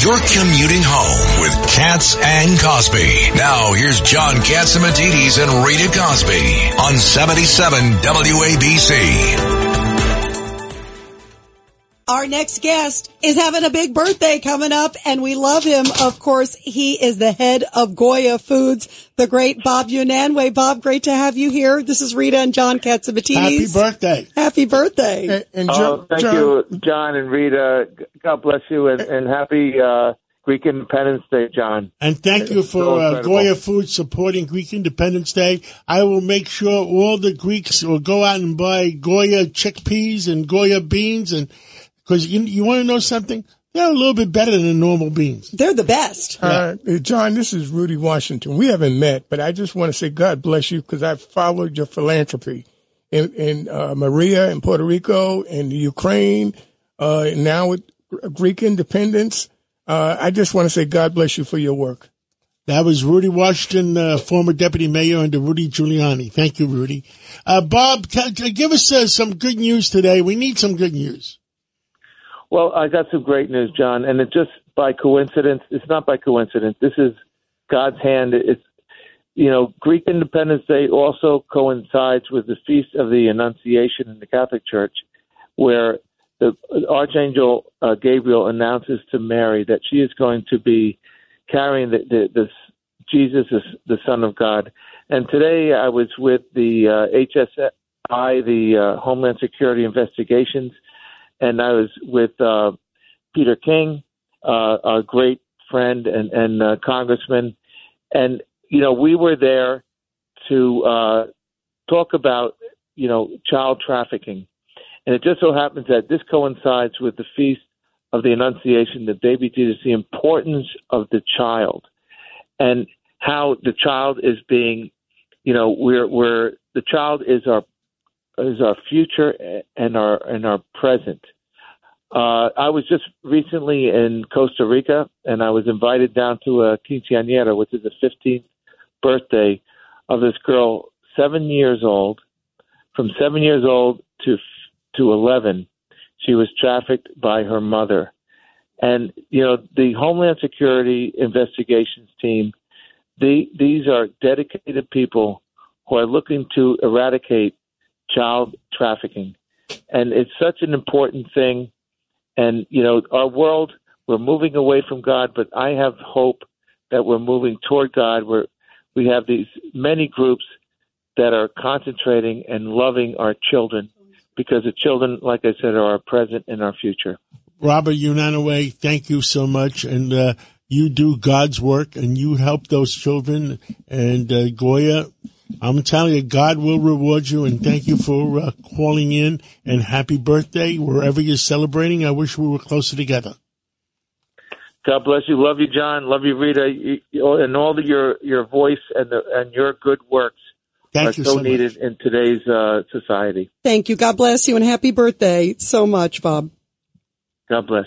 You're commuting home with Cats and Cosby. Now here's John Catsimatidis and Rita Cosby on 77 WABC. Our next guest is having a big birthday coming up and we love him. Of course, he is the head of Goya Foods, the great Bob Unanue. Bob, great to have you here. This is Rita and John Catsimatidis. Happy birthday. Happy birthday. And, and Oh, thank John, you, John and Rita. God bless you, and, and happy uh, Greek Independence Day, John. And thank you for so uh. Goya Foods supporting Greek Independence Day. I will make sure all the Greeks will go out and buy Goya chickpeas and Goya beans, and because you, you want to know something, they're a little bit better than normal beans. They're the best. Uh, John, this is Rudy Washington. We haven't met, but I just want to say God bless you because I've followed your philanthropy in, in uh, Maria in Puerto Rico and the Ukraine, uh, and now with Greek independence. Uh, I just want to say God bless you for your work. That was Rudy Washington, uh, former deputy mayor under Rudy Giuliani. Thank you, Rudy. Uh, Bob, c- c- give us uh, some good news today. We need some good news. Well, I got some great news, John, and it just by coincidence. It's not by coincidence. This is God's hand. It's you know Greek Independence Day also coincides with the feast of the Annunciation in the Catholic Church, where the Archangel uh, Gabriel announces to Mary that she is going to be carrying the, the, the Jesus, is the Son of God. And today I was with the uh, HSI, the uh, Homeland Security Investigations, and I was with uh, Peter King, uh, our great friend and, and uh, congressman. And, you know, we were there to uh, talk about, you know, child trafficking. And it just so happens that this coincides with the feast of the Annunciation, the baby Jesus, the importance of the child and how the child is being, you know, we're, we're, the child is our, is our future and our, and our present. Uh, I was just recently in Costa Rica and I was invited down to a quinceañera, which is the 15th birthday of this girl, seven years old. From seven years old to to 11, she was trafficked by her mother. And, you know, the Homeland Security Investigations Team, these are dedicated people who are looking to eradicate child trafficking. And it's such an important thing. And, you know, our world, we're moving away from God, but I have hope that we're moving toward God, where we have these many groups that are concentrating and loving our children because the children, like I said, are our present and our future. Robert Unanue, thank you so much. And uh, you do God's work and you help those children. And uh, Goya, I'm telling you, God will reward you. And thank you for uh, calling in. And happy birthday wherever you're celebrating. I wish we were closer together. God bless you. Love you, John. Love you, Rita, you, you- and all the, your your voice and the, and your good works Thank are you so, so much. needed in today's uh, society. Thank you. God bless you and happy birthday so much, Bob. God bless.